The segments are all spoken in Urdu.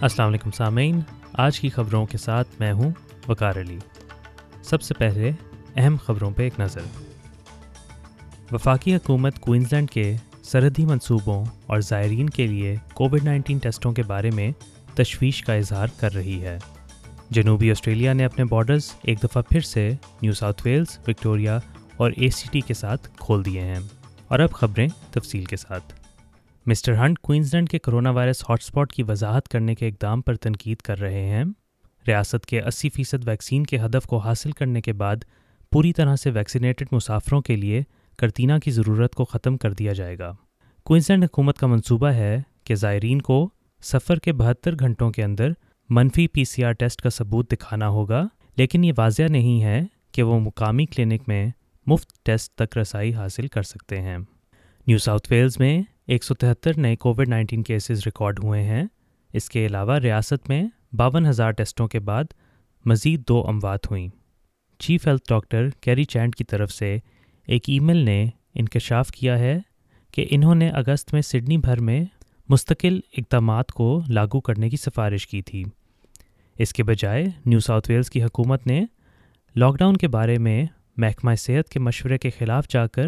السلام علیکم سامعین۔ آج کی خبروں کے ساتھ میں ہوں وقار علی۔ سب سے پہلے اہم خبروں پہ ایک نظر۔ وفاقی حکومت کوئنزلینڈ کے سرحدی منصوبوں اور زائرین کے لیے کووڈ نائنٹین ٹیسٹوں کے بارے میں تشویش کا اظہار کر رہی ہے۔ جنوبی آسٹریلیا نے اپنے بارڈرز ایک دفعہ پھر سے نیو ساؤتھ ویلز وکٹوریا اور اے سی ٹی کے ساتھ کھول دیے ہیں۔ اور اب خبریں تفصیل کے ساتھ۔ مسٹر ہنٹ کوئنزلینڈ کے کرونا وائرس ہاٹ اسپاٹ کی وضاحت کرنے کے اقدام پر تنقید کر رہے ہیں۔ ریاست کے اسی فیصد ویکسین کے ہدف کو حاصل کرنے کے بعد پوری طرح سے ویکسینیٹڈ مسافروں کے لیے کرتینہ کی ضرورت کو ختم کر دیا جائے گا۔ کوئنزلینڈ حکومت کا منصوبہ ہے کہ زائرین کو سفر کے بہتر گھنٹوں کے اندر منفی پی سی آر ٹیسٹ کا ثبوت دکھانا ہوگا، لیکن یہ واضح نہیں ہے کہ وہ مقامی کلینک میں مفت ٹیسٹ تک رسائی حاصل کر سکتے ہیں۔ نیو ساؤتھ ویلز میں ایک سو تہتر نئے کووڈ نائنٹین کیسز ریکارڈ ہوئے ہیں۔ اس کے علاوہ ریاست میں باون ہزار ٹیسٹوں کے بعد مزید دو اموات ہوئیں۔ Chief health doctor Kerry Chant کی طرف سے ایک ای میل نے انکشاف کیا ہے کہ انہوں نے اگست میں سڈنی بھر میں مستقل اقدامات کو لاگو کرنے کی سفارش کی تھی۔ اس کے بجائے نیو ساؤتھ ویلز کی حکومت نے لاک ڈاؤن کے بارے میں محکمہ صحت کے مشورے کے خلاف جا کر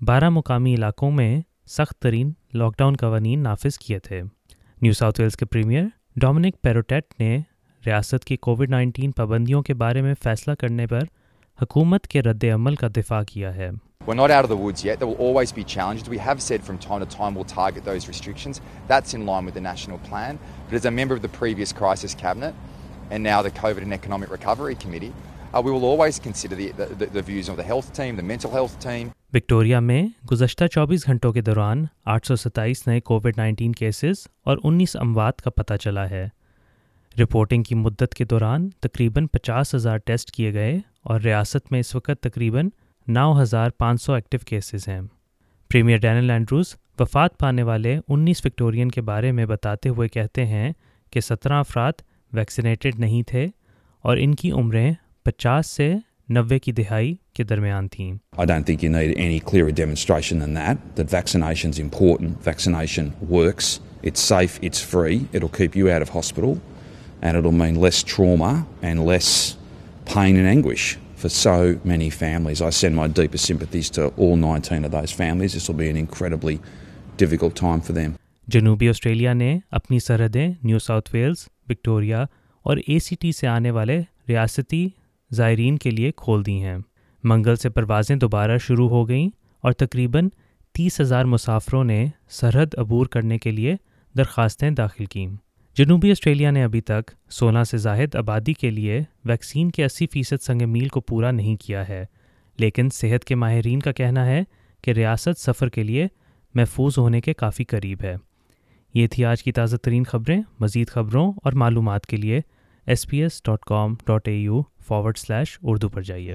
بارہ مقامی علاقوں میں سخت ترین لاک ڈاؤن قوانین نافذ کیے تھے نیو ساؤتھ ویلز کے پریمیئر ڈومنک پیروٹیٹ نے ریاست کی کووڈ نائنٹین پابندیوں کے بارے میں فیصلہ کرنے پر حکومت کے رد عمل کا دفاع کیا ہے We're not out of the woods yet. There will always be challenges. We have said from time to time we'll target those restrictions. That's in line with the national plan. But as a member of the previous crisis cabinet and now the COVID and Economic Recovery Committee, uh, we will always consider the, the, the views of the health team, the mental health team, Victoria میں گزشتہ چوبیس گھنٹوں کے دوران آٹھ سو ستائیس نئے کووڈ نائنٹین کیسز اور انیس اموات کا پتہ چلا ہے۔ رپورٹنگ کی مدت کے دوران تقریباً پچاس ہزار ٹیسٹ کیے گئے اور ریاست میں اس وقت تقریباً نو ہزار پانچ سو ایکٹیو کیسز ہیں۔ پریمیئر ڈینل اینڈروز وفات پانے والے انیس وکٹورین کے بارے میں بتاتے ہوئے کہتے ہیں کہ سترہ افراد ویکسینیٹڈ نہیں تھے اور ان کی عمریں پچاس سے نوے کی دہائی کے درمیان تھیں I don't think you need any clearer demonstration than that, that vaccination's important, vaccination works, it's safe, it's free, it'll keep you out of hospital, and it'll mean less trauma and less pain and anguish for so many families. I send my deepest sympathies to all 19 of those families. This will be an incredibly difficult time for them. جنوبی آسٹریلیا نے اپنی سرحدیں نیو ساؤتھ ویلز وکٹوریا اور اے سی ٹی سے آنے والے ریاستی زائرین کے لیے کھول دی ہیں۔ منگل سے پروازیں دوبارہ شروع ہو گئیں اور تقریباً تیس ہزار مسافروں نے سرحد عبور کرنے کے لیے درخواستیں داخل کیں۔ جنوبی آسٹریلیا نے ابھی تک سولہ سے زاہد آبادی کے لیے ویکسین کے اسی فیصد سنگ میل کو پورا نہیں کیا ہے، لیکن صحت کے ماہرین کا کہنا ہے کہ ریاست سفر کے لیے محفوظ ہونے کے کافی قریب ہے۔ یہ تھی آج کی تازہ ترین خبریں، مزید خبروں اور معلومات کے لیے S P S dot com dot A U forward slash Urdu پر جائیے۔